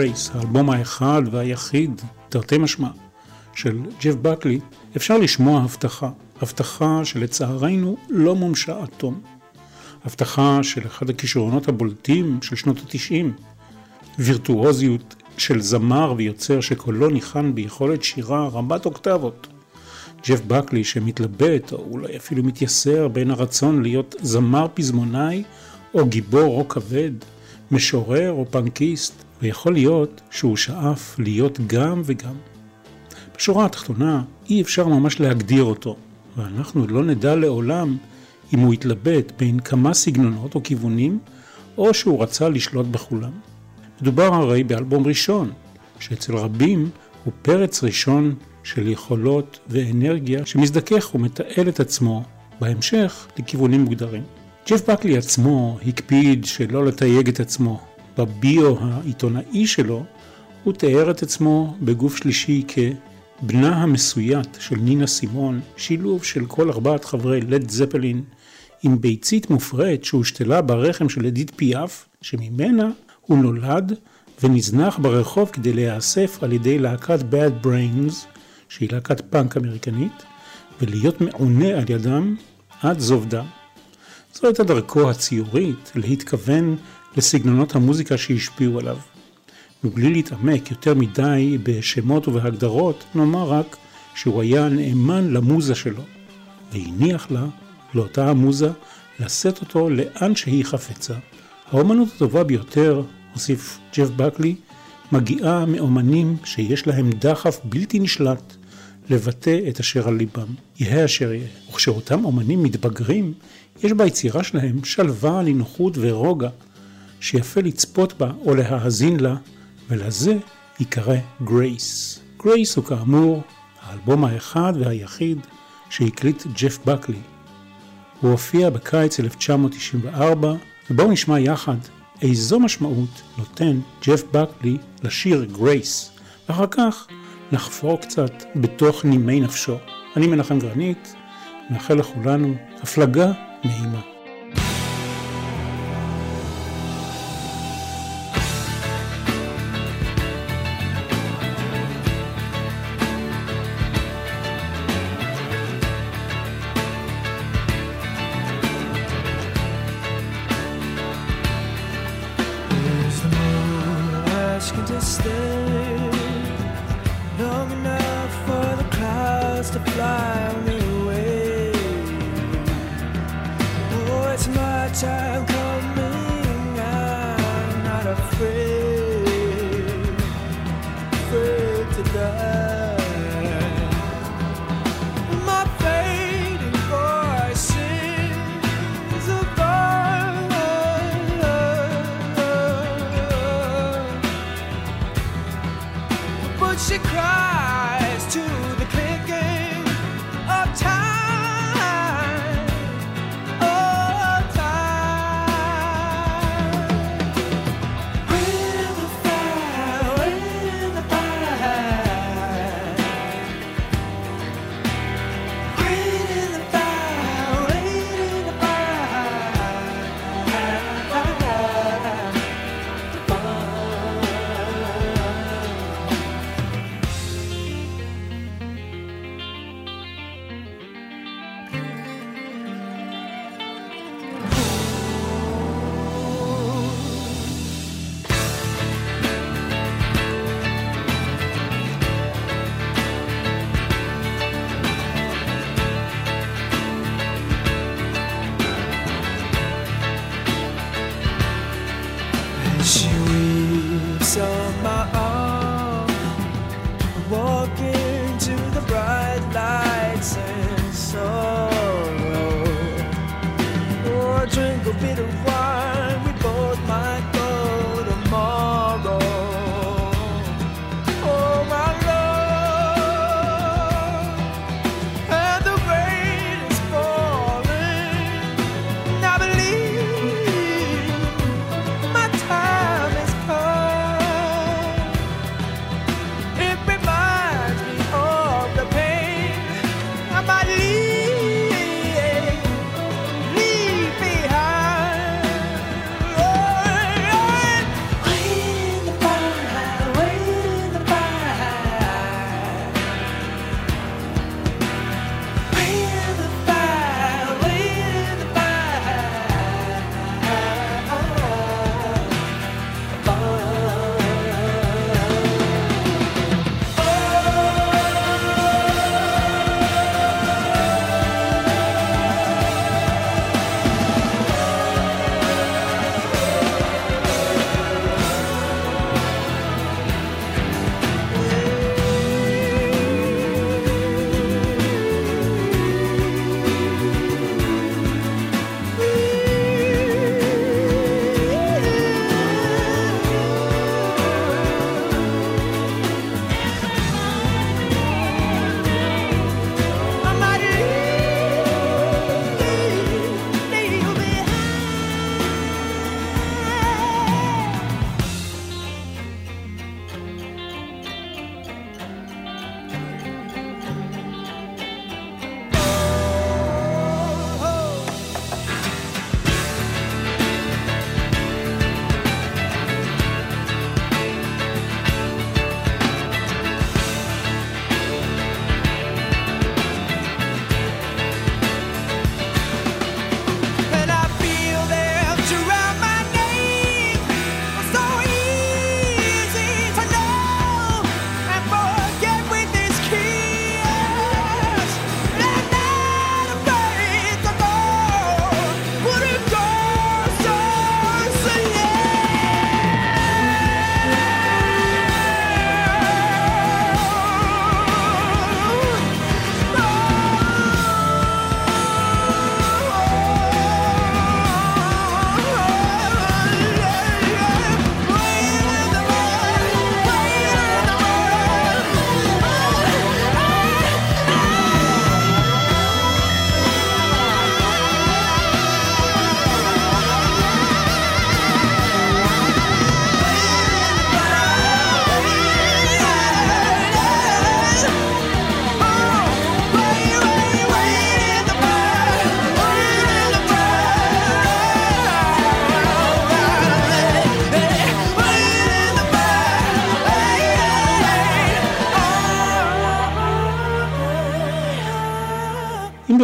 גרייס, האלבום האחד והיחיד, תרתי משמע, של ג'ף בקלי, אפשר לשמוע הבטחה, הבטחה שלצערנו לא מומשה עד תום. הבטחה של אחד הכישרונות הבולטים של שנות התשעים, וירטואוזיות של זמר ויוצר שקולו ניחן ביכולת שירה רמת אוקטבות. ג'ף בקלי שמתלבט, או אולי אפילו מתייסר בין הרצון להיות זמר פזמונאי או גיבור רוק כבד, משורר או פנקיסט, ויכול להיות שהוא שאף להיות גם וגם. בשורה התחתונה, אי אפשר ממש להגדיר אותו, ואנחנו לא נדע לעולם אם הוא התלבט בין כמה סגנונות או כיוונים, או שהוא רצה לשלוט בכולם. מדובר הרי באלבום ראשון, שאצל רבים הוא פרץ ראשון של יכולות ואנרגיה שמזדכך ומתעל את עצמו בהמשך לכיוונים מוגדרים. ג'ף בקלי עצמו הקפיד שלא לתייג את עצמו. בביו העיתונאי שלו הוא תיאר את עצמו בגוף שלישי כבנה המסויט של נינה סימון, שילוב של כל ארבעת חברי לד זפלין עם ביצית מופרית שהושתלה ברחם של אדית פיאף, שממנה הוא נולד ונזנח ברחוב כדי להיאסף על ידי להקת Bad Brains, שהיא להקת פאנק אמריקנית, ולהיות מעונה על ידם עד זובדה. זו הייתה דרכו הציורית להתכוון לסגנונות המוזיקה שהשפיעו עליו. מבלי להתעמק יותר מדי בשמות ובהגדרות, נאמר רק שהוא היה נאמן למוזה שלו, והניח לה, לאותה המוזה, לשאת אותו לאן שהיא חפצה. האומנות הטובה ביותר, הוסיף ג'ף בקלי, מגיעה מאומנים שיש להם דחף בלתי נשלט לבטא את אשר על ליבם, יהא אשר יהא. וכשאותם אומנים מתבגרים, יש ביצירה שלהם שלווה, נינוחות ורוגע, שיפה לצפות בה או להאזין לה, ולזה ייקרא grace. גרייס הוא כאמור האלבום האחד והיחיד שהקליט ג'ף בקלי. הוא הופיע בקיץ 1994, ובואו נשמע יחד איזו משמעות נותן ג'ף בקלי לשיר גרייס, ואחר כך נחפור קצת בתוך נימי נפשו. אני מנחם גרנית, מאחל לכולנו הפלגה נעימה.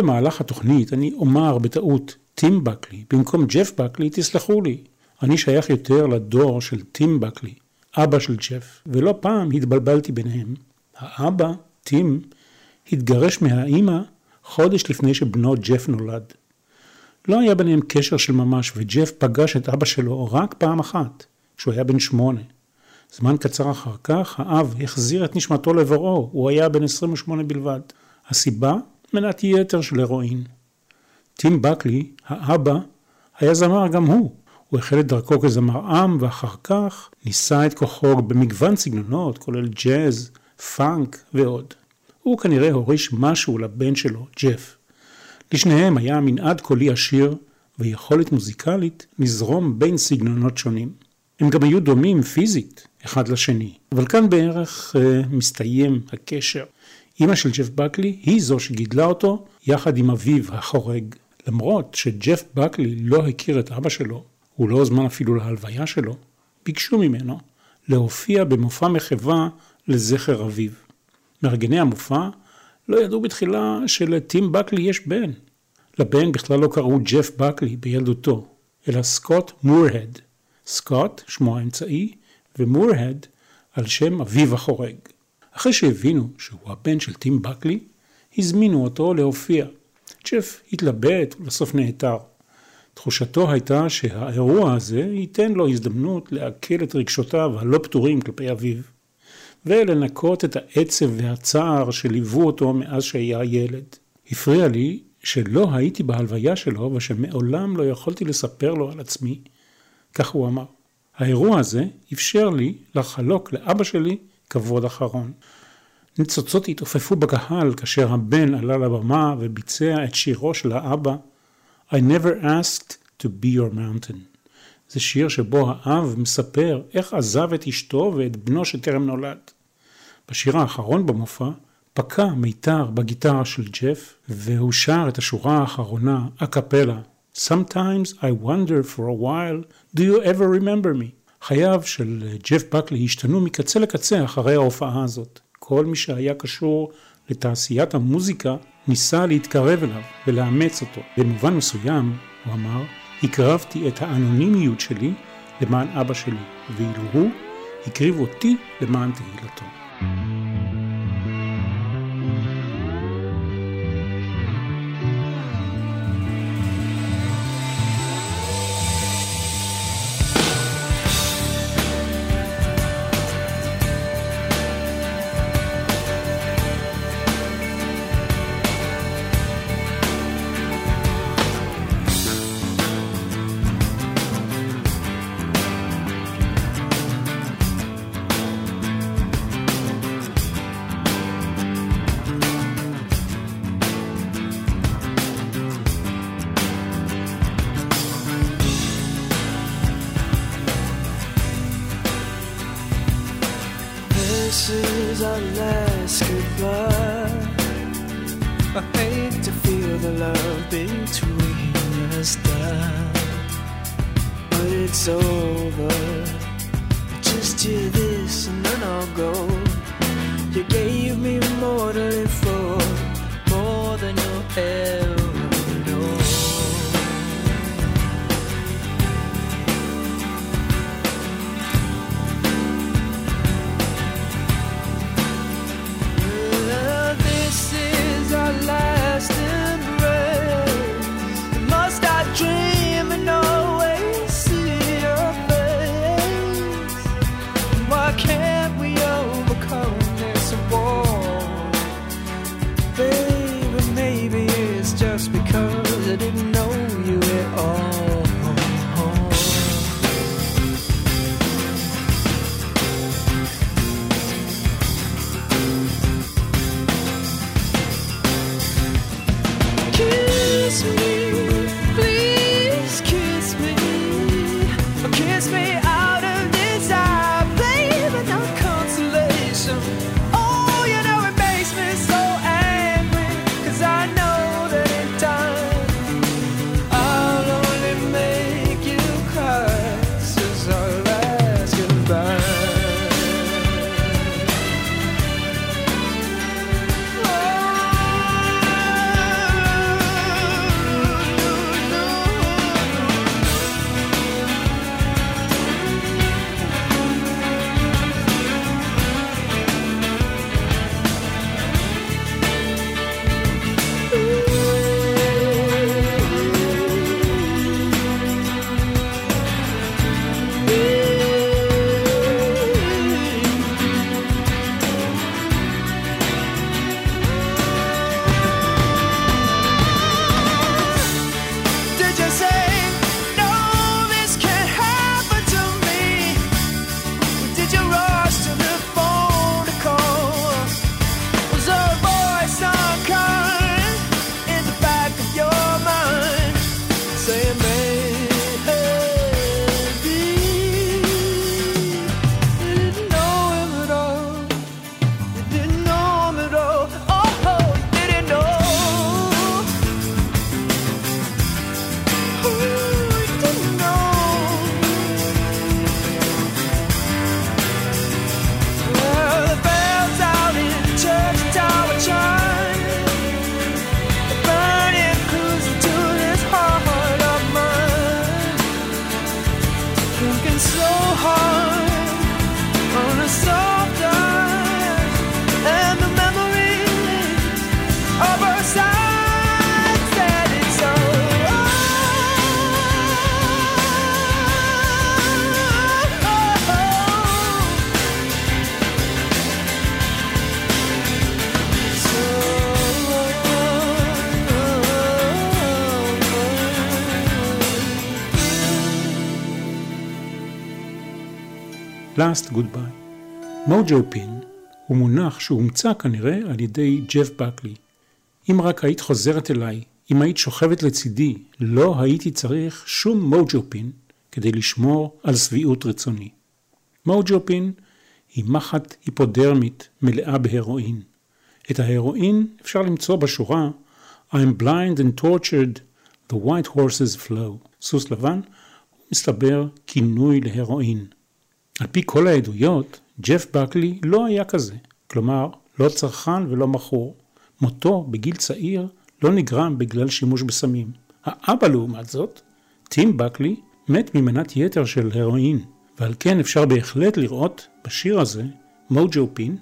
במהלך התוכנית אני אומר בטעות טים בקלי במקום ג'ף בקלי, תסלחו לי. אני שייך יותר לדור של טים בקלי, אבא של ג'ף, ולא פעם התבלבלתי ביניהם. האבא, טים, התגרש מהאימא חודש לפני שבנו ג'ף נולד. לא היה ביניהם קשר של ממש, וג'ף פגש את אבא שלו רק פעם אחת, כשהוא היה בן שמונה. זמן קצר אחר כך, האב החזיר את נשמתו לבוראו, הוא היה בן 28 בלבד. הסיבה? מנת יתר של הרואין. טים בקלי, האבא, היה זמר גם הוא. הוא החל את דרכו כזמר עם, ואחר כך ניסה את כוחו במגוון סגנונות, כולל ג'אז, פאנק ועוד. הוא כנראה הוריש משהו לבן שלו, ג'ף. לשניהם היה מנעד קולי עשיר ויכולת מוזיקלית לזרום בין סגנונות שונים. הם גם היו דומים פיזית אחד לשני, אבל כאן בערך אה, מסתיים הקשר. אימא של ג'ף בקלי היא זו שגידלה אותו יחד עם אביו החורג. למרות שג'ף בקלי לא הכיר את אבא שלו, הוא לא הוזמן אפילו להלוויה שלו, ביקשו ממנו להופיע במופע מחווה לזכר אביו. מארגני המופע לא ידעו בתחילה שלטים בקלי יש בן. לבן בכלל לא קראו ג'ף בקלי בילדותו, אלא סקוט מורהד. סקוט, שמו האמצעי, ומורהד על שם אביו החורג. אחרי שהבינו שהוא הבן של טים בקלי, הזמינו אותו להופיע. ג'ף התלבט ולסוף נעתר. תחושתו הייתה שהאירוע הזה ייתן לו הזדמנות לעכל את רגשותיו הלא פתורים כלפי אביו. ולנקות את העצב והצער שליוו אותו מאז שהיה ילד. הפריע לי שלא הייתי בהלוויה שלו ושמעולם לא יכולתי לספר לו על עצמי, כך הוא אמר. האירוע הזה אפשר לי לחלוק לאבא שלי כבוד אחרון. ניצוצות התעופפו בקהל כאשר הבן עלה לבמה וביצע את שירו של האבא I never asked to be your mountain. זה שיר שבו האב מספר איך עזב את אשתו ואת בנו שטרם נולד. בשיר האחרון במופע פקע מיתר בגיטרה של ג'ף והוא שר את השורה האחרונה, אקפלה. Sometimes I wonder for a while, do you ever remember me? חייו של ג'ף בקלי השתנו מקצה לקצה אחרי ההופעה הזאת. כל מי שהיה קשור לתעשיית המוזיקה ניסה להתקרב אליו ולאמץ אותו. במובן מסוים, הוא אמר, הקרבתי את האנונימיות שלי למען אבא שלי, ואילו הוא הקריב אותי למען תהילתו. Last Goodbye. מוג'ו פין הוא מונח שהומצא כנראה על ידי ג'ף בקלי. אם רק היית חוזרת אליי, אם היית שוכבת לצידי, לא הייתי צריך שום מוג'ו פין כדי לשמור על שביעות רצוני. מוג'ו פין היא מחט היפודרמית מלאה בהרואין. את ההרואין אפשר למצוא בשורה I'm blind and tortured, the white horses flow. סוס לבן, מסתבר כינוי להרואין. על פי כל העדויות, ג'ף בקלי לא היה כזה, כלומר, לא צרכן ולא מכור. מותו בגיל צעיר לא נגרם בגלל שימוש בסמים. האבא לעומת זאת, טים בקלי, מת ממנת יתר של הרואין, ועל כן אפשר בהחלט לראות בשיר הזה, מוג'ו פין,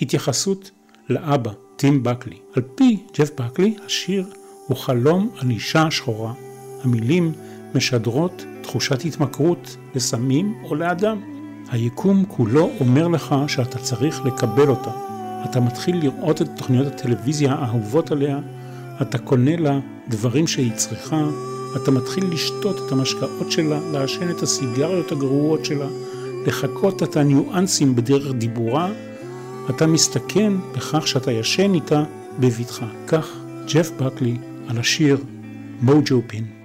התייחסות לאבא, טים בקלי. על פי ג'ף בקלי, השיר הוא חלום על אישה שחורה. המילים משדרות תחושת התמכרות לסמים או לאדם. היקום כולו אומר לך שאתה צריך לקבל אותה. אתה מתחיל לראות את תוכניות הטלוויזיה האהובות עליה, אתה קונה לה דברים שהיא צריכה, אתה מתחיל לשתות את המשקאות שלה, לעשן את הסיגריות הגרועות שלה, לחקות את הניואנסים בדרך דיבורה, אתה מסתכן בכך שאתה ישן איתה בבטחה. כך ג'ף בקלי על השיר מוג'ו פין.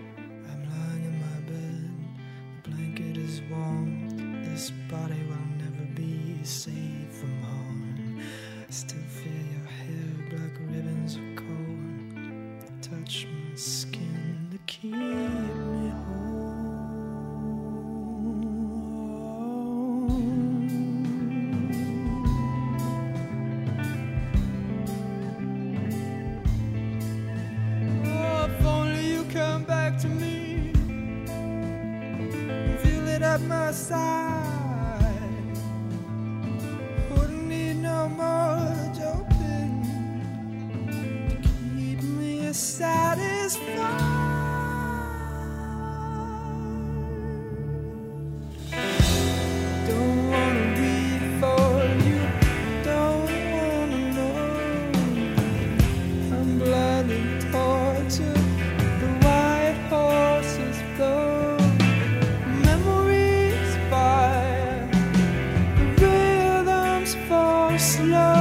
slow.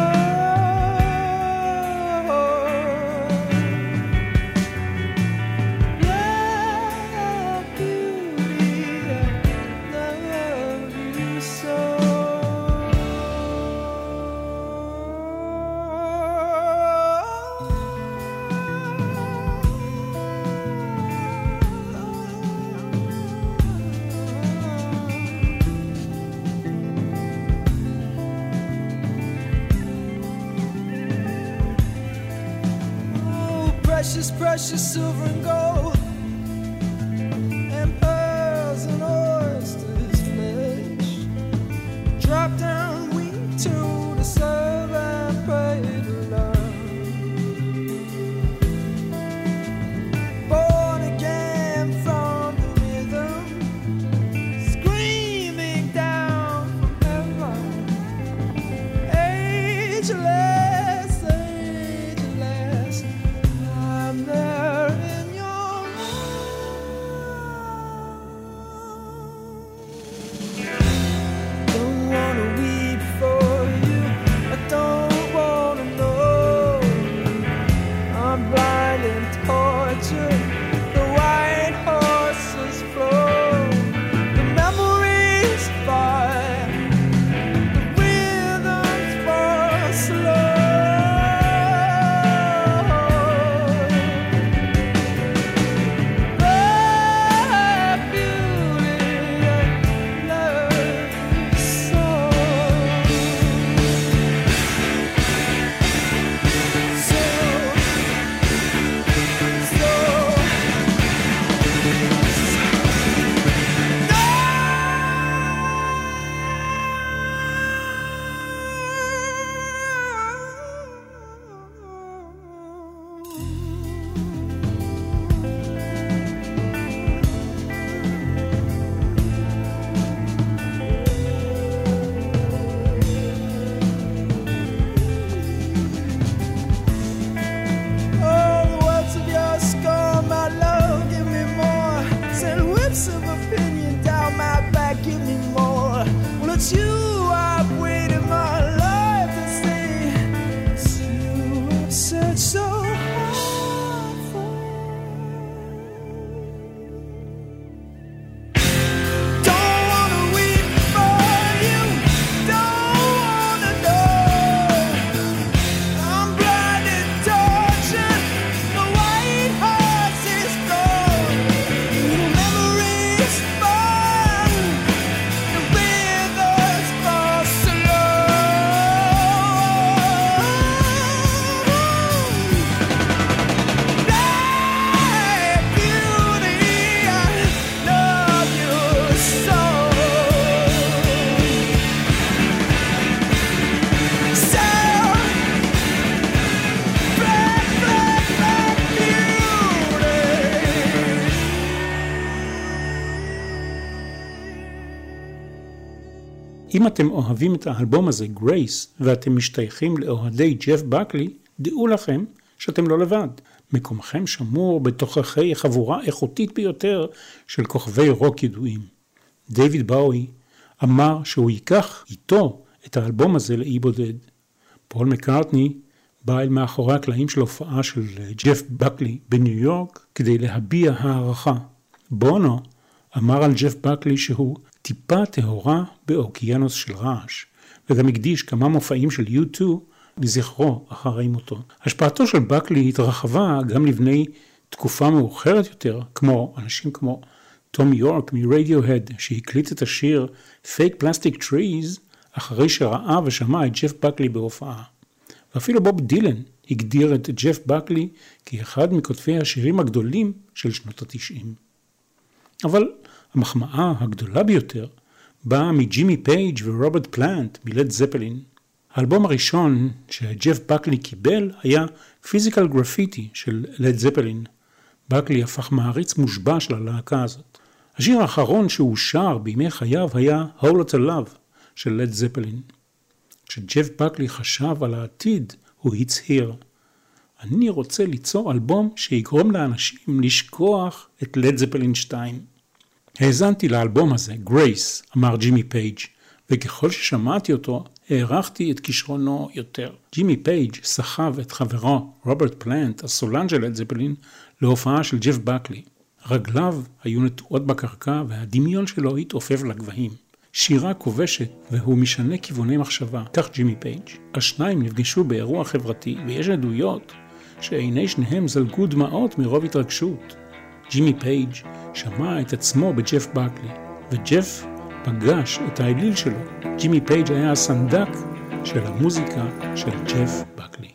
Precious silver and gold. אם אתם אוהבים את האלבום הזה, גרייס, ואתם משתייכים לאוהדי ג'ף בקלי, דעו לכם שאתם לא לבד. מקומכם שמור בתוככי חבורה איכותית ביותר של כוכבי רוק ידועים. דיוויד באוי אמר שהוא ייקח איתו את האלבום הזה לאי בודד. פול מקארטני בא אל מאחורי הקלעים של הופעה של ג'ף בקלי בניו יורק כדי להביע הערכה. בונו אמר על ג'ף בקלי שהוא טיפה טהורה באוקיינוס של רעש, וגם הקדיש כמה מופעים של U2 לזכרו אחרי מותו. השפעתו של בקלי התרחבה גם לבני תקופה מאוחרת יותר, כמו אנשים כמו תום יורק מרדיוהד, שהקליט את השיר Fake Plastic Trees אחרי שראה ושמע את ג'ף בקלי בהופעה. ואפילו בוב דילן הגדיר את ג'ף בקלי כאחד מכותבי השירים הגדולים של שנות התשעים. אבל המחמאה הגדולה ביותר באה מג'ימי פייג' ורוברט פלנט מלד זפלין. האלבום הראשון שג'ף בקלי קיבל היה פיזיקל גרפיטי של לד זפלין. בקלי הפך מעריץ מושבע של הלהקה הזאת. השיר האחרון שהוא שר בימי חייו היה Whole Lotta Love של לד זפלין. כשג'ף בקלי חשב על העתיד הוא הצהיר אני רוצה ליצור אלבום שיגרום לאנשים לשכוח את לד זפלין 2. האזנתי לאלבום הזה, גרייס, אמר ג'ימי פייג', וככל ששמעתי אותו, הערכתי את כישרונו יותר. ג'ימי פייג' סחב את חברו, רוברט פלנט, הסולן של לד זפלין, להופעה של ג'ף בקלי. רגליו היו נטועות בקרקע והדמיון שלו התעופף לגבהים. שירה כובשת והוא משנה כיווני מחשבה, כך ג'ימי פייג'. השניים נפגשו באירוע חברתי ויש עדויות שעיני שניהם זלגו דמעות מרוב התרגשות. ג'ימי פייג' שמע את עצמו בג'ף בקלי, וג'ף פגש את האליל שלו. ג'ימי פייג' היה הסנדק של המוזיקה של ג'ף בקלי.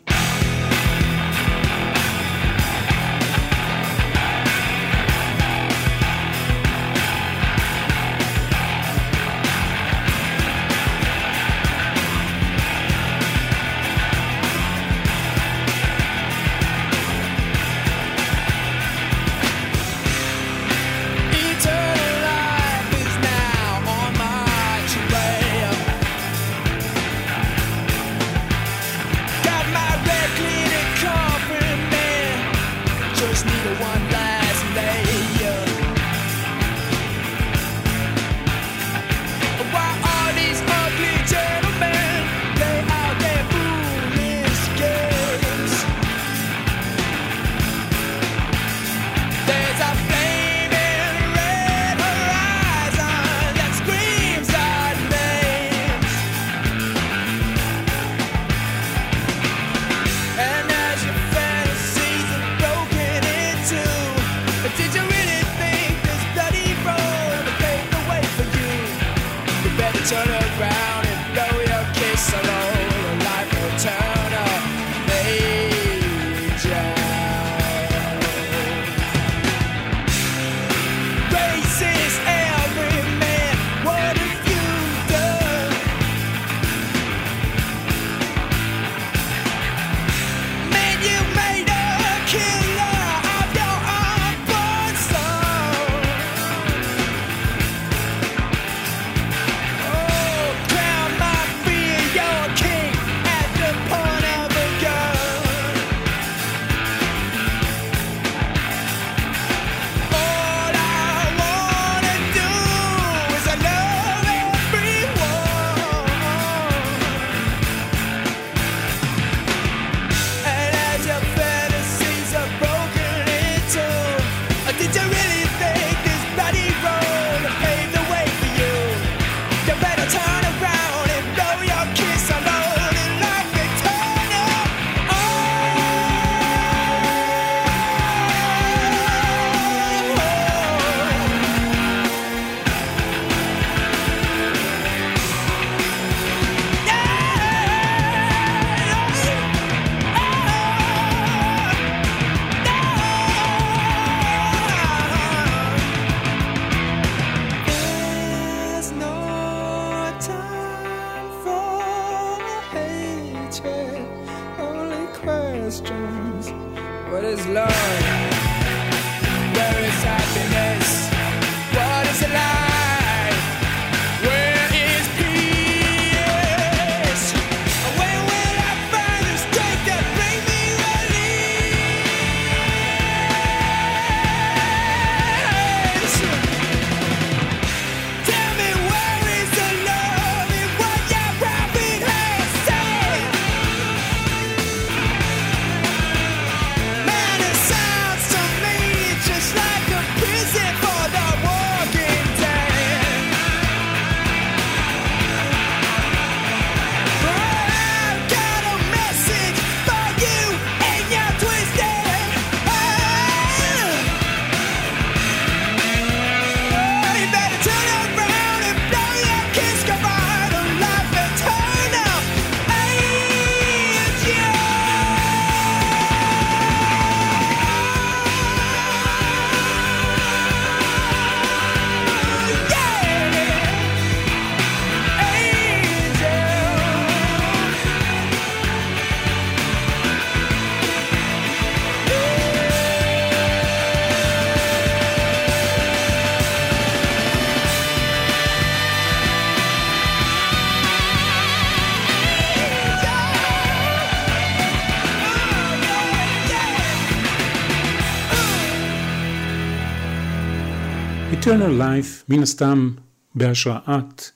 Eternal Life, מן הסתם בהשראת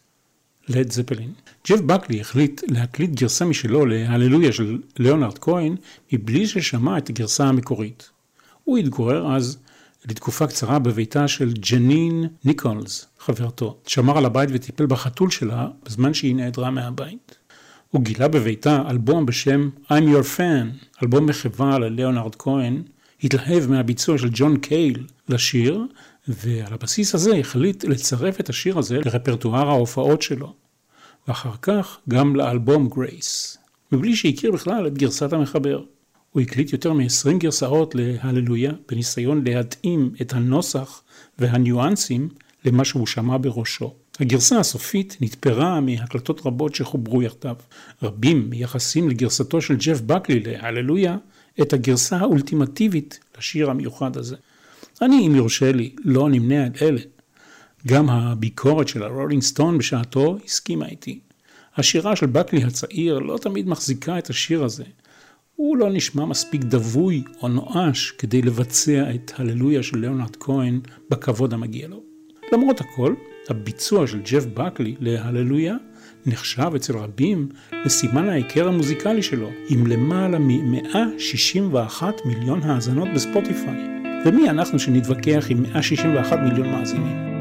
לד זפלין. ג'ף בקלי החליט להקליט גרסה משלו להללויה של ליאונרד כהן מבלי ששמע את הגרסה המקורית. הוא התגורר אז לתקופה קצרה בביתה של ג'נין ניקולס, חברתו. שמר על הבית וטיפל בחתול שלה בזמן שהיא נעדרה מהבית. הוא גילה בביתה אלבום בשם I'm Your Fan, אלבום מחווה לליאונרד כהן, התלהב מהביצוע של ג'ון קייל לשיר, ועל הבסיס הזה החליט לצרף את השיר הזה לרפרטואר ההופעות שלו, ואחר כך גם לאלבום גרייס, מבלי שהכיר בכלל את גרסת המחבר. הוא הקליט יותר מ-20 גרסאות להללויה בניסיון להתאים את הנוסח והניואנסים למה שהוא שמע בראשו. הגרסה הסופית נתפרה מהקלטות רבות שחוברו יחדיו. רבים מייחסים לגרסתו של ג'ף בקלי להללויה את הגרסה האולטימטיבית לשיר המיוחד הזה. אני, אם יורשה לי, לא נמנה על אלה. גם הביקורת של הרולינג סטון בשעתו הסכימה איתי. השירה של בקלי הצעיר לא תמיד מחזיקה את השיר הזה. הוא לא נשמע מספיק דבוי או נואש כדי לבצע את הללויה של ליאונרד כהן בכבוד המגיע לו. למרות הכל, הביצוע של ג'ף בקלי להללויה נחשב אצל רבים לסימן ההיכר המוזיקלי שלו, עם למעלה מ-161 מיליון האזנות בספוטיפיי. ומי אנחנו שנתווכח עם 161 מיליון מאזינים?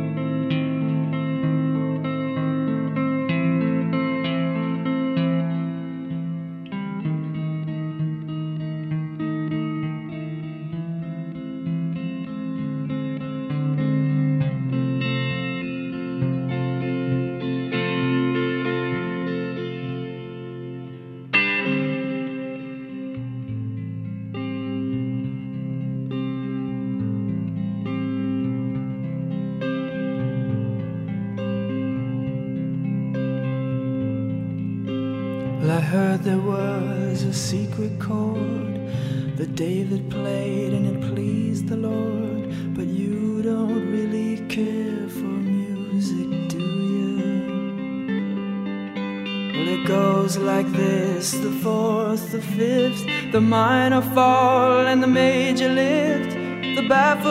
Minor fall, and the major lift. The baffled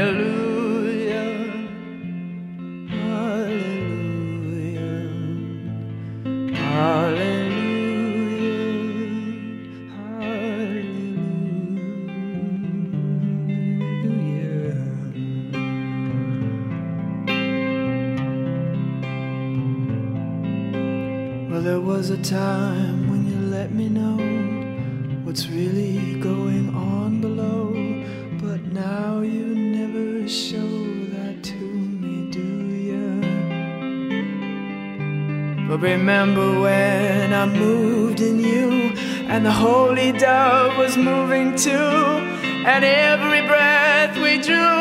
And the holy dove was moving too, and every breath we drew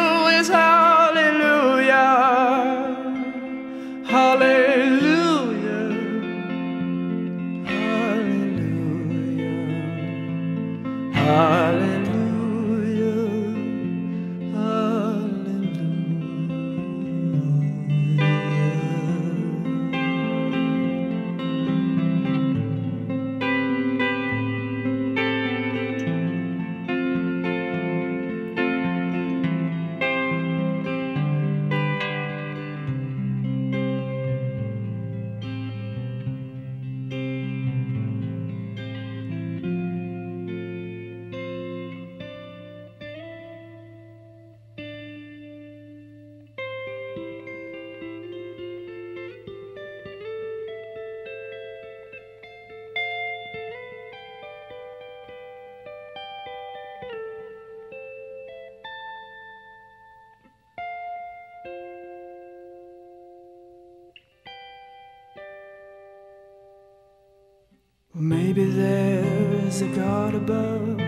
Maybe there's a God above,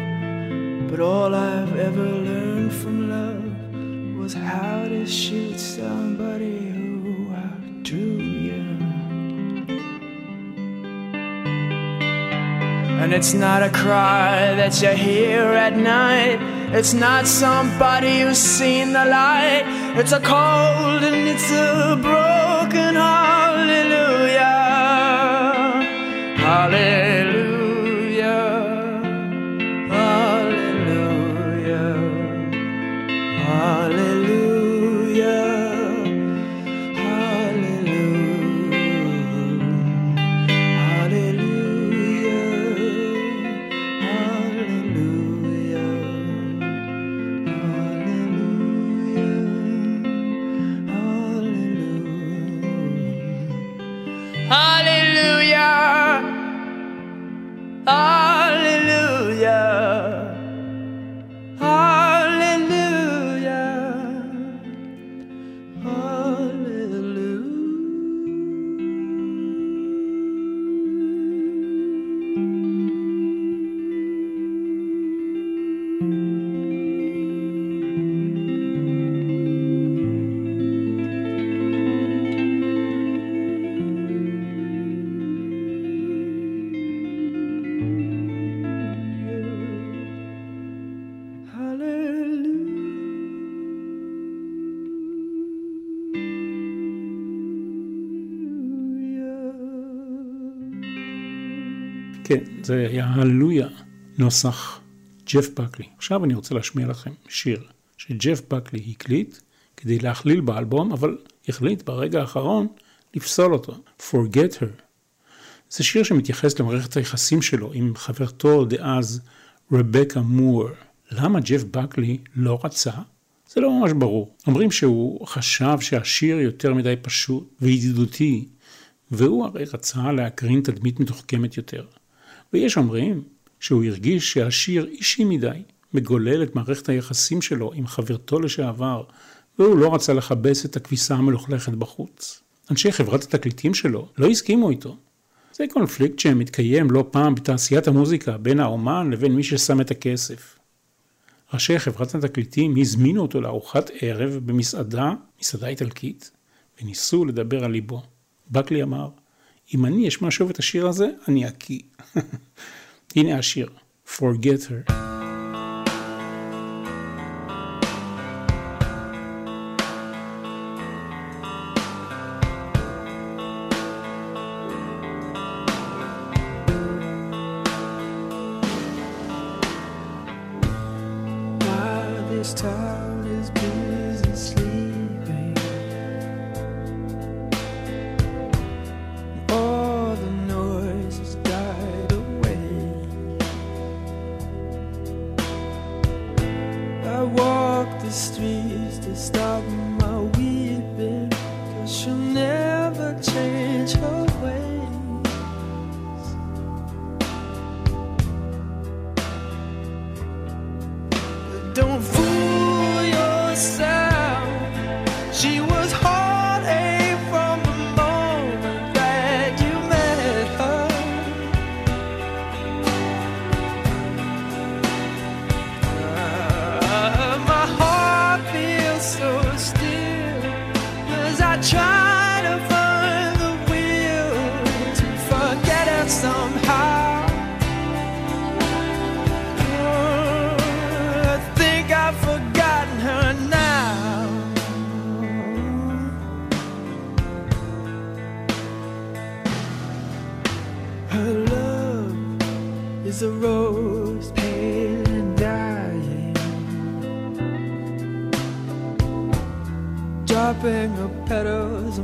but all I've ever learned from love was how to shoot somebody who outdrew you. And it's not a cry that you hear at night. It's not somebody who's seen the light. It's a cold and it's a broken hallelujah. darling. זה היה הללויה, נוסח ג'ף בקלי. עכשיו אני רוצה להשמיע לכם שיר שג'ף בקלי הקליט כדי להכליל באלבום, אבל החליט ברגע האחרון לפסול אותו, Forget Her. זה שיר שמתייחס למערכת היחסים שלו עם חברתו דאז רבקה מור. למה ג'ף בקלי לא רצה? זה לא ממש ברור. אומרים שהוא חשב שהשיר יותר מדי פשוט וידידותי, והוא הרי רצה להקרין תדמית מתוחכמת יותר. ויש אומרים שהוא הרגיש שהשיר אישי מדי, מגולל את מערכת היחסים שלו עם חברתו לשעבר, והוא לא רצה לכבס את הכביסה המלוכלכת בחוץ. אנשי חברת התקליטים שלו לא הסכימו איתו. זה קונפליקט שמתקיים לא פעם בתעשיית המוזיקה בין האומן לבין מי ששם את הכסף. ראשי חברת התקליטים הזמינו אותו לארוחת ערב במסעדה, מסעדה איטלקית, וניסו לדבר על ליבו. בקלי אמר, אם אני אשמע שוב את השיר הזה, אני אקיא. הנה השיר, Forget her. a rose pale and dying. Dropping her petals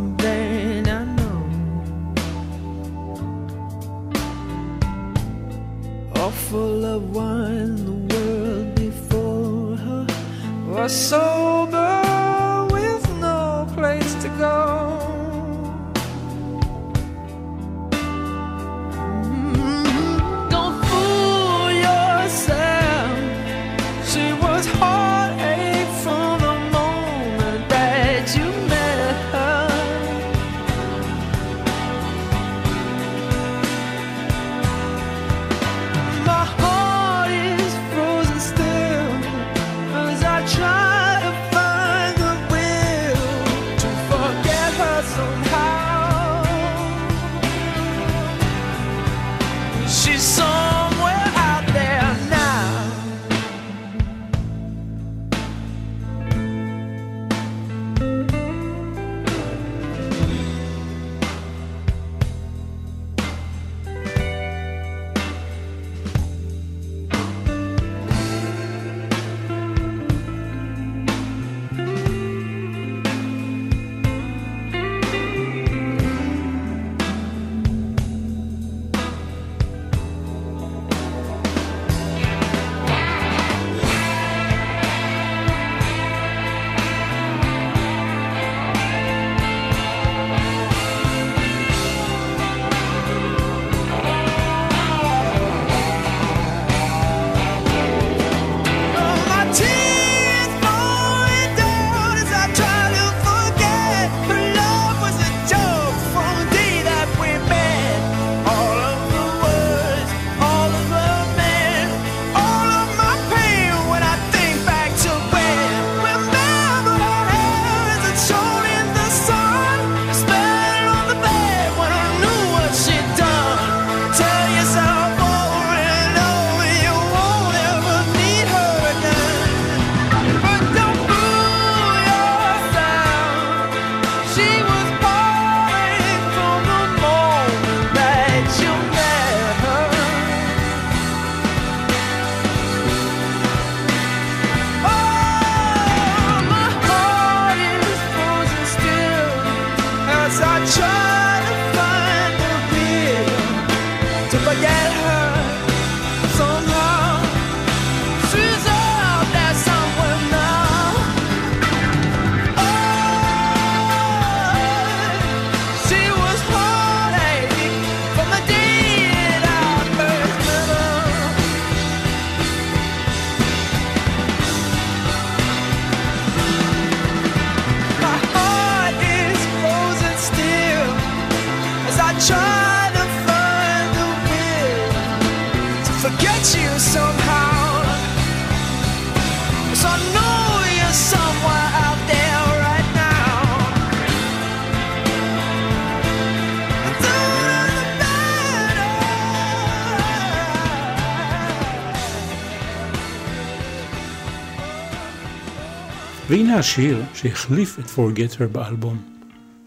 השיר שהחליף את Forget Her באלבום,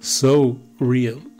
So Real.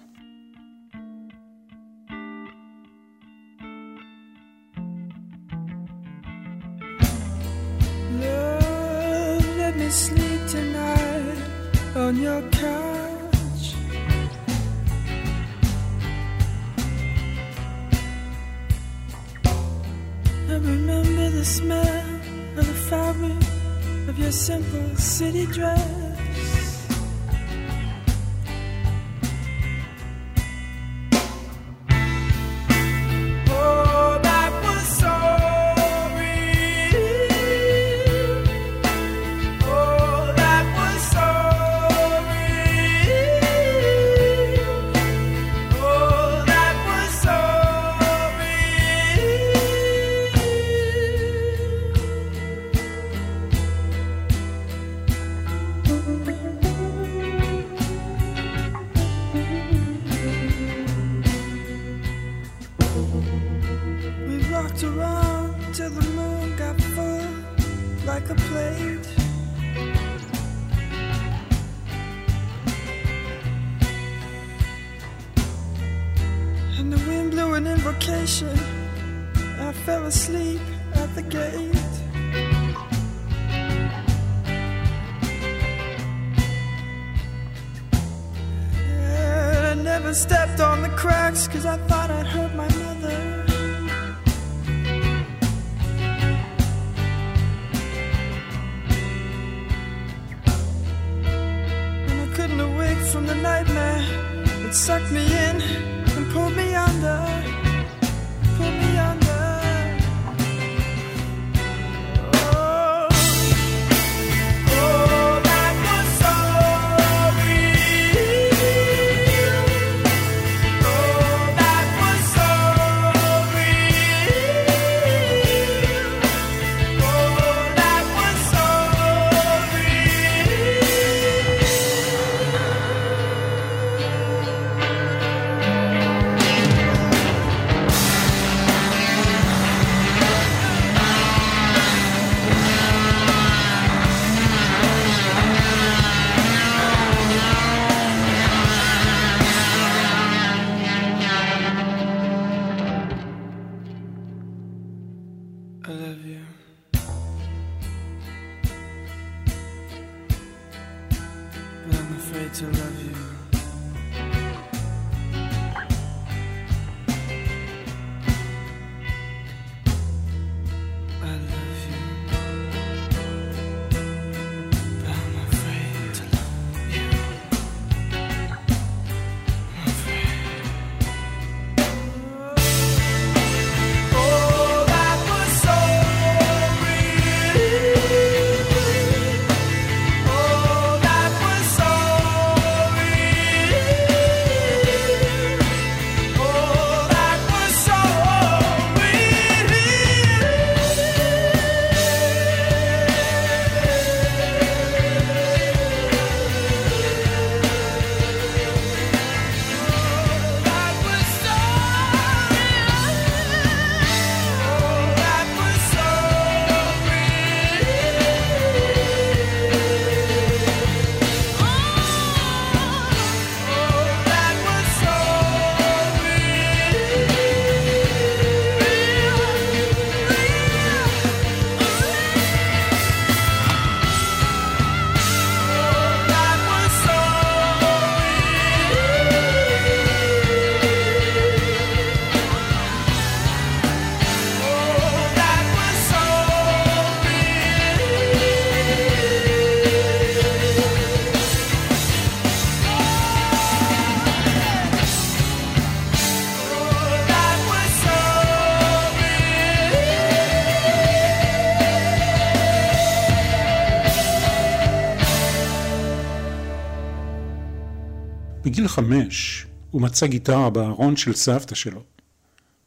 בגיל חמש הוא מצא גיטרה בארון של סבתא שלו.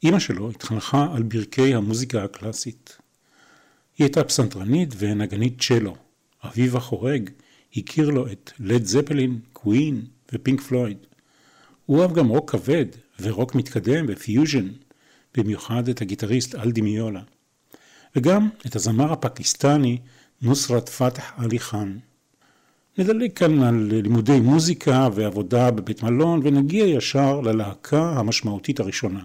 אמא שלו התחנכה על ברכי המוזיקה הקלאסית. היא הייתה פסנתרנית ונגנית צ'לו. אביו החורג הכיר לו את לד זפלין, קווין ופינק פלויד. הוא אוהב גם רוק כבד ורוק מתקדם ופיוז'ן, במיוחד את הגיטריסט אל די מיאולה. וגם את הזמר הפקיסטני נוסרת פתח עלי חאן. נדלג כאן על לימודי מוזיקה ועבודה בבית מלון ונגיע ישר ללהקה המשמעותית הראשונה,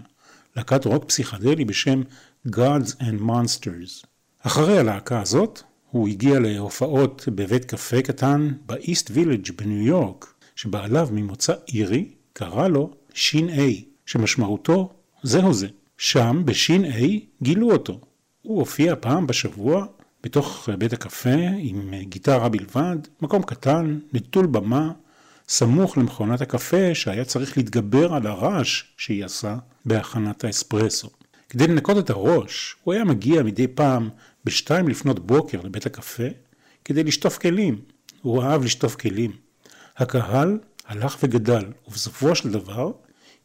להקת רוק פסיכדלי בשם Gods and Monsters. אחרי הלהקה הזאת הוא הגיע להופעות בבית קפה קטן באיסט וילג' בניו יורק, שבעליו ממוצא אירי קרא לו שין איי, שמשמעותו זהו זה. שם, בשין איי, גילו אותו. הוא הופיע פעם בשבוע בתוך בית הקפה עם גיטרה בלבד, מקום קטן, נטול במה, סמוך למכונת הקפה שהיה צריך להתגבר על הרעש שהיא עשה בהכנת האספרסו. כדי לנקות את הראש, הוא היה מגיע מדי פעם בשתיים לפנות בוקר לבית הקפה כדי לשטוף כלים. הוא אהב לשטוף כלים. הקהל הלך וגדל, ובסופו של דבר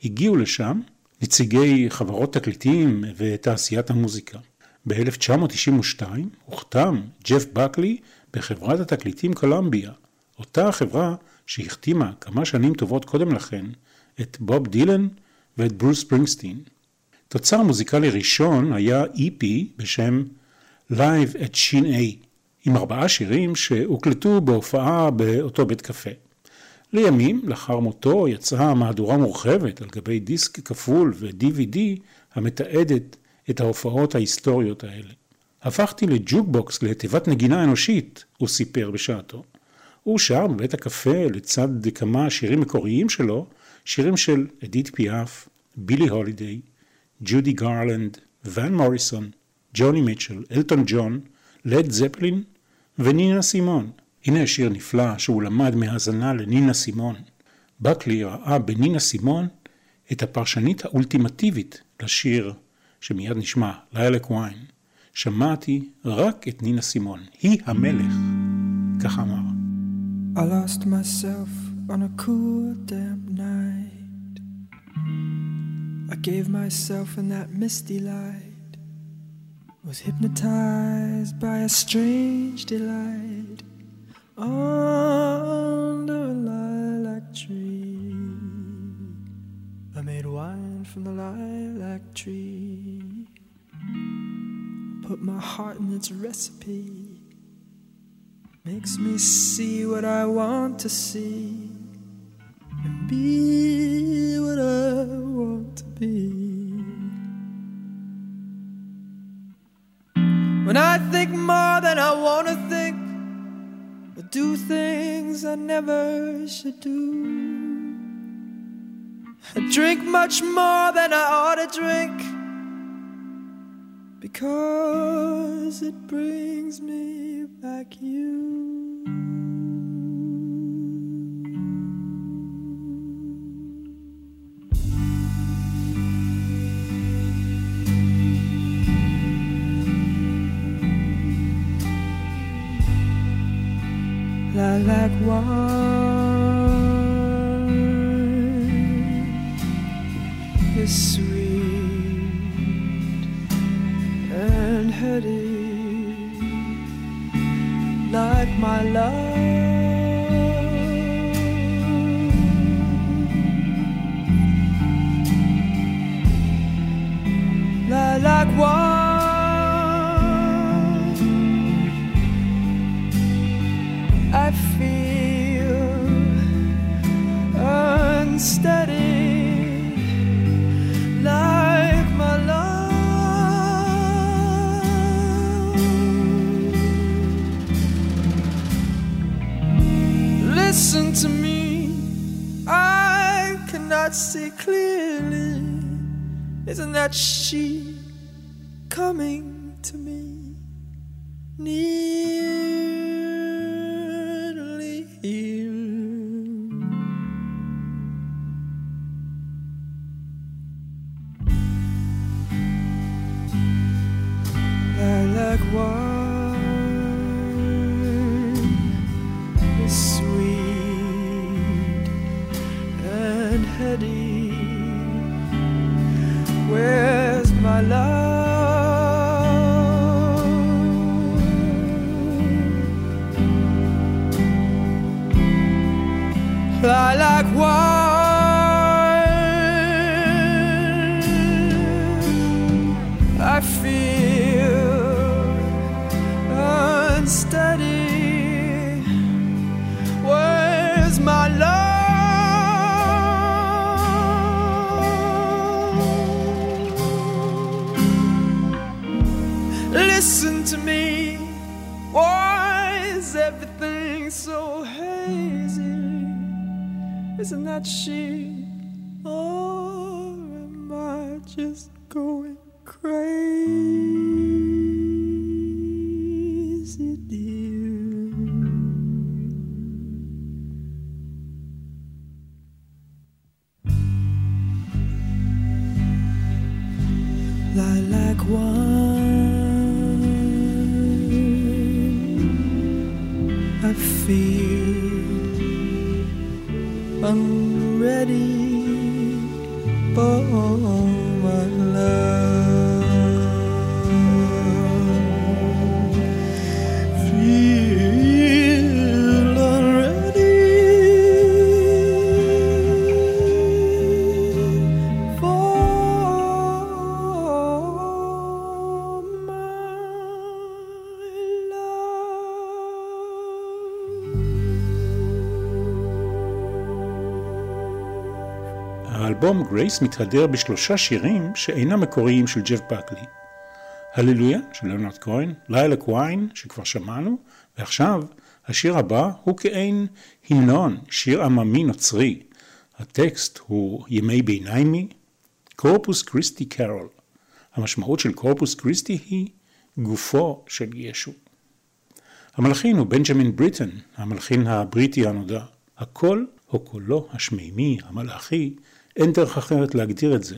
הגיעו לשם נציגי חברות תקליטים ותעשיית המוזיקה. ב-1992 הוחתם ג'ף בקלי בחברת התקליטים קולומביה, אותה החברה שהחתימה כמה שנים טובות קודם לכן את בוב דילן ואת ברוס ספרינגסטין. תוצר מוזיקלי ראשון היה EP בשם Live at Shin A, עם ארבעה שירים שהוקלטו בהופעה באותו בית קפה. לימים, לאחר מותו, יצאה מהדורה מורחבת על גבי דיסק כפול ו-DVD המתעדת את ההופעות ההיסטוריות האלה. הפכתי לג'וקבוקס לתיבת נגינה אנושית, הוא סיפר בשעתו. הוא שר בבית הקפה לצד כמה שירים מקוריים שלו, שירים של אדית פיאף, בילי הולידיי, ג'ודי גרלנד, ון מוריסון, ג'וני מיטשל, אלטון ג'ון, לד זפלין ונינה סימון. הנה שיר נפלא שהוא למד מהאזנה לנינה סימון. בקלי ראה בנינה סימון את הפרשנית האולטימטיבית לשיר שמיד נשמע, ליילק ויין. שמעתי רק את נינה סימון, היא המלך, כך אמר. I lost myself on a cool damp night. I gave myself in that misty light. Was hypnotized by a strange delight. Under a lilac tree. I made wine from the lilac tree. Put my heart in its recipe. Makes me see what I want to see and be what I want to be. When I think more than I want to think, I do things I never should do. I drink much more than I ought to drink because it brings me back you. Lilac wine she coming to me? Nearly here. Lilac wine is sweet and heady. גרייס מתהדר בשלושה שירים שאינם מקוריים של ג'ף בקלי. הללויה של ליאונרד כהן, Lilac Wine שכבר שמענו, ועכשיו השיר הבא הוא כעין המנון, שיר עממי נוצרי. הטקסט הוא ימי ביניימי, Corpus Christi Carol. המשמעות של Corpus Christi היא גופו של ישו. המלחין הוא בנג'מין בריטן, המלחין הבריטי הנודע. הקול הוא קולו השמימי, המלאכי, אין דרך אחרת להגדיר את זה,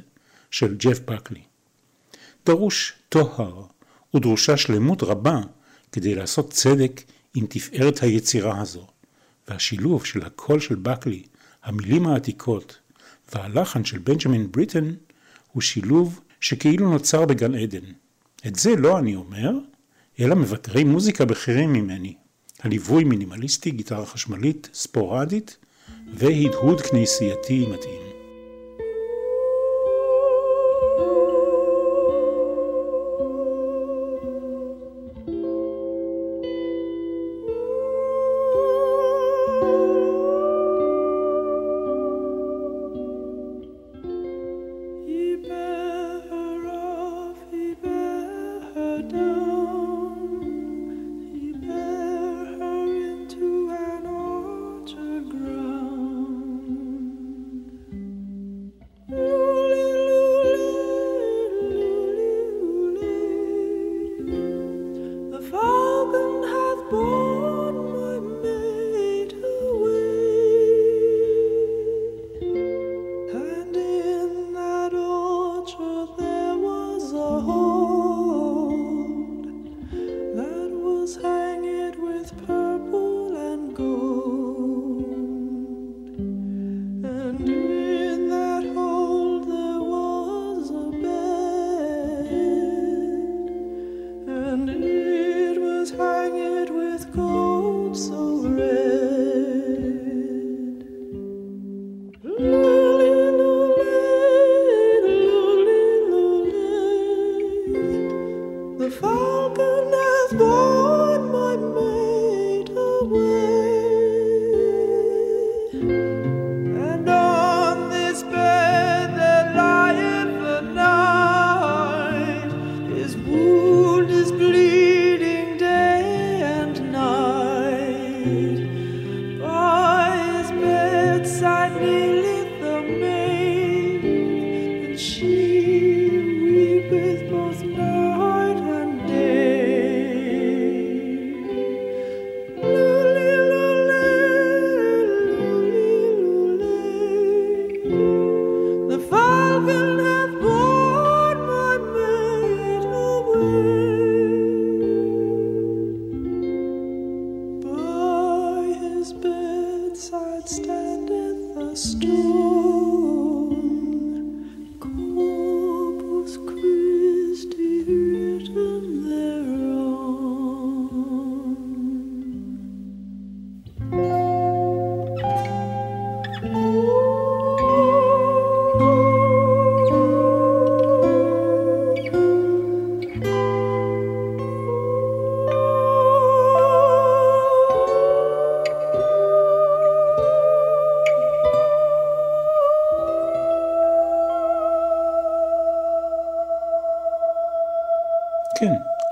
של ג'ף בקלי. דרוש טוהר ודרושה שלמות רבה כדי לעשות צדק עם תפארת היצירה הזו, והשילוב של הקול של בקלי, המילים העתיקות והלחן של בנג'מין בריטן הוא שילוב שכאילו נוצר בגן עדן. את זה לא אני אומר, אלא מבקרי מוזיקה בכירים ממני. הליווי מינימליסטי, גיטרה חשמלית, ספורדית והדהוד כנסייתי מתאים.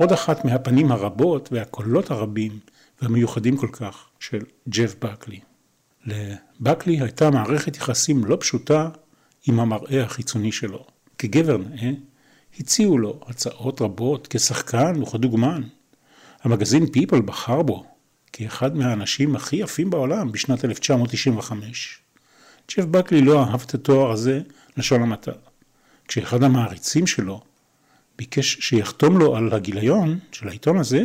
עוד אחת מהפנים הרבות והקולות הרבים והמיוחדים כל כך של ג'ף בקלי. לבקלי הייתה מערכת יחסים לא פשוטה עם המראה החיצוני שלו. כגבר נאה, הציעו לו הצעות רבות כשחקן וכדוגמן. המגזין פיפל בחר בו כאחד מהאנשים הכי יפים בעולם בשנת 1995. ג'ף בקלי לא אהב את התואר הזה לשון המעטה. כשאחד המעריצים שלו ביקש שיחתום לו על הגיליון של העיתון הזה,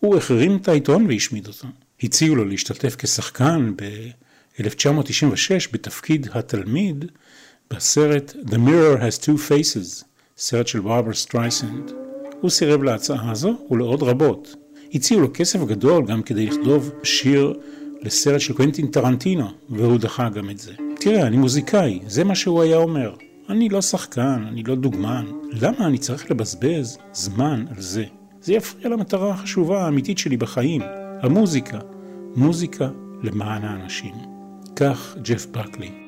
הוא החרים את העיתון והשמיד אותו. הציעו לו להשתתף כשחקן ב-1996 בתפקיד התלמיד בסרט The Mirror has Two Faces, סרט של ברברה סטרייסנד. הוא סירב להצעה הזו ולעוד רבות. הציעו לו כסף גדול גם כדי לכתוב שיר לסרט של קוונטין טרנטינו, והוא דחה גם את זה. תראה, אני מוזיקאי, זה מה שהוא היה אומר. אני לא שחקן, אני לא דוגמן. למה אני צריך לבזבז זמן על זה? זה יפריע למטרה החשובה האמיתית שלי בחיים, המוזיקה. מוזיקה למען האנשים. כך ג'ף בקלי.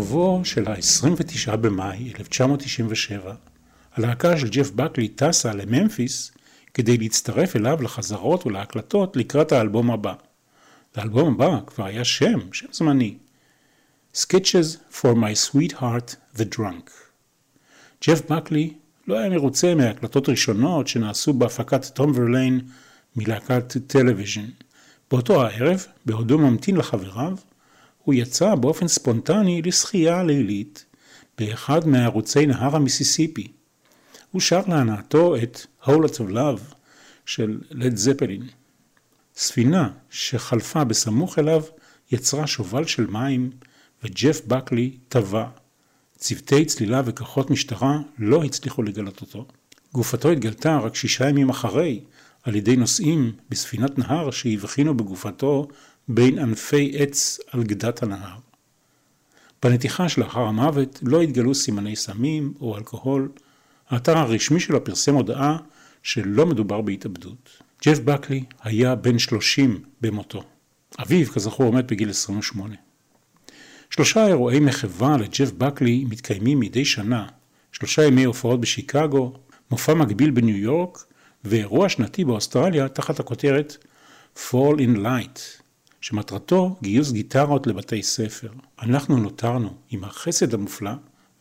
בערבו של ה-29 במאי 1997, הלהקה של ג'ף בקלי טסה לממפיס כדי להצטרף אליו לחזרות ולהקלטות לקראת האלבום הבא. לאלבום הבא כבר היה שם, שם זמני. Sketches for my sweetheart the drunk. ג'ף בקלי לא היה מרוצה מהקלטות ראשונות שנעשו בהפקת תום ורליין מלהקת טלוויז'ן. באותו הערב, בעודו ממתין לחבריו, הוא יצא באופן ספונטני לשחייה לילית באחד מערוצי נהר המיסיסיפי. הוא שר להנאתו את Whole of Love של לד זפלין. ספינה שחלפה בסמוך אליו יצרה שובל של מים וג'ף בקלי טבע. צוותי צלילה וכוחות משטרה לא הצליחו לגלות אותו. גופתו התגלתה רק שישה ימים אחרי על ידי נוסעים בספינת נהר שהבחינו בגופתו בין ענפי עץ על גדת הנהר. בנתיחה שלאחר המוות לא התגלו סימני סמים או אלכוהול. האתר הרשמי שלו פרסם הודעה שלא מדובר בהתאבדות. ג'ף בקלי היה בן 30 במותו. אביו, כזכור, מת בגיל 28. שלושה אירועי מחווה לג'ף בקלי מתקיימים מדי שנה. שלושה ימי הופעות בשיקגו, מופע מקביל בניו יורק ואירוע שנתי באוסטרליה תחת הכותרת Fall in Light, שמטרתו גיוס גיטרות לבתי ספר. אנחנו נותרנו עם החסד המופלא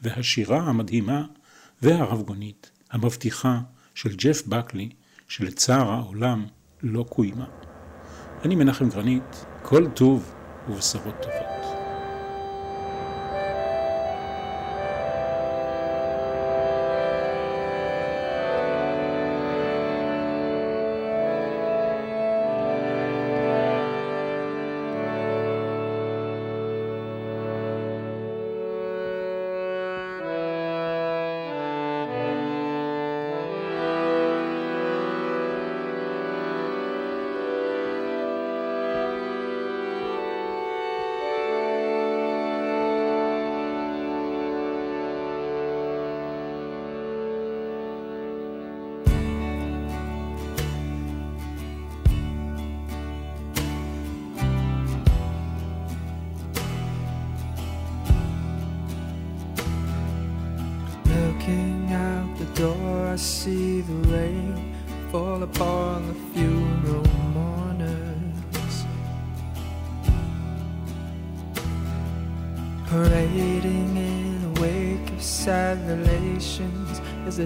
והשירה המדהימה והרבגונית, המבטיחה של ג'ף בקלי, שלצער העולם לא קוימה. אני מנחם גרנית, כל טוב ובשורות טובות.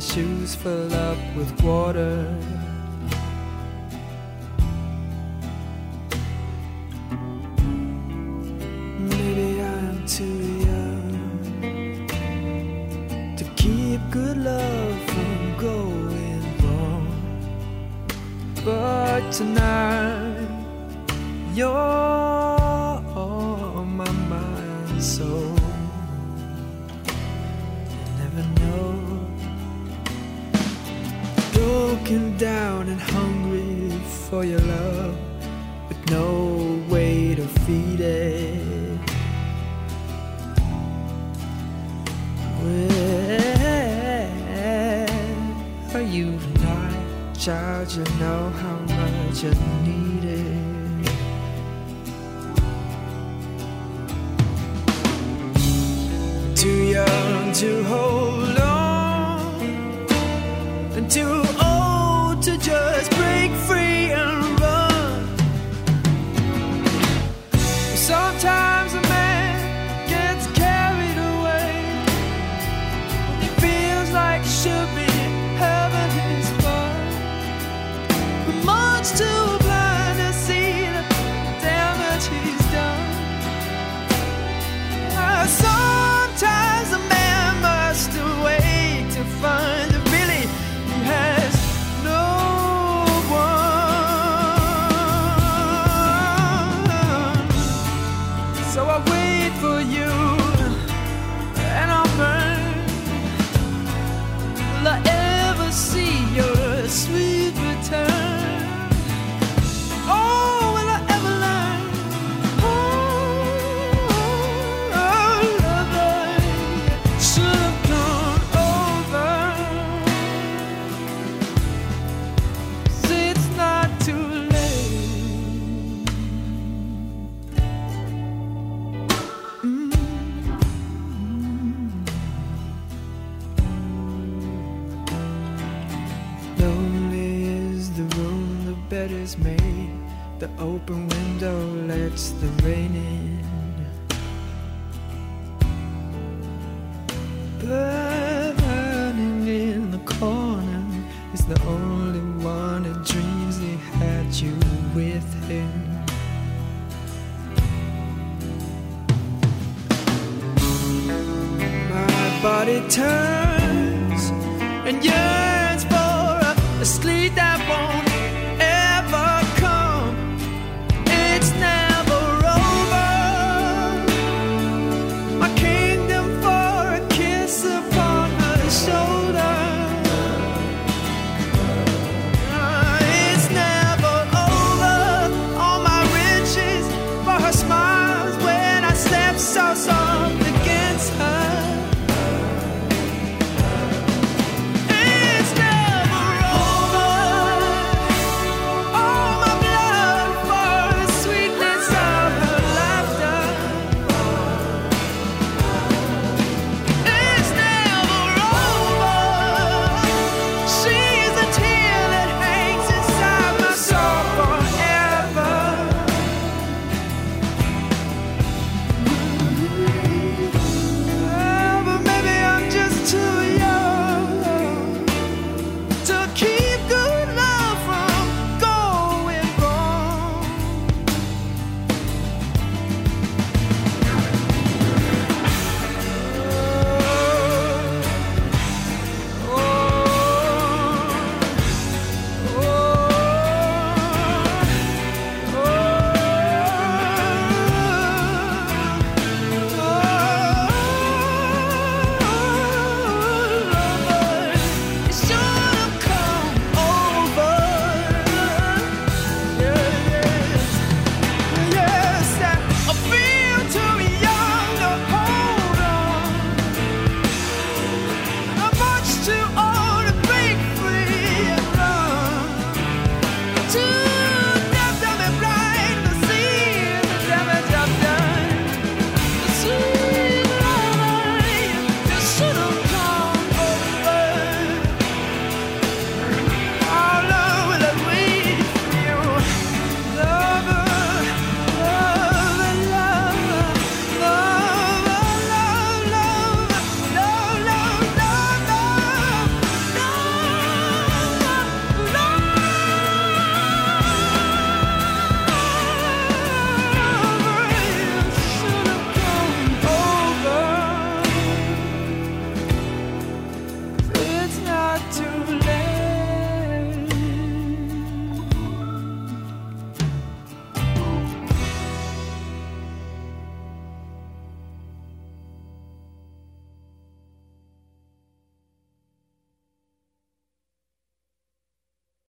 Shoes fill up with water.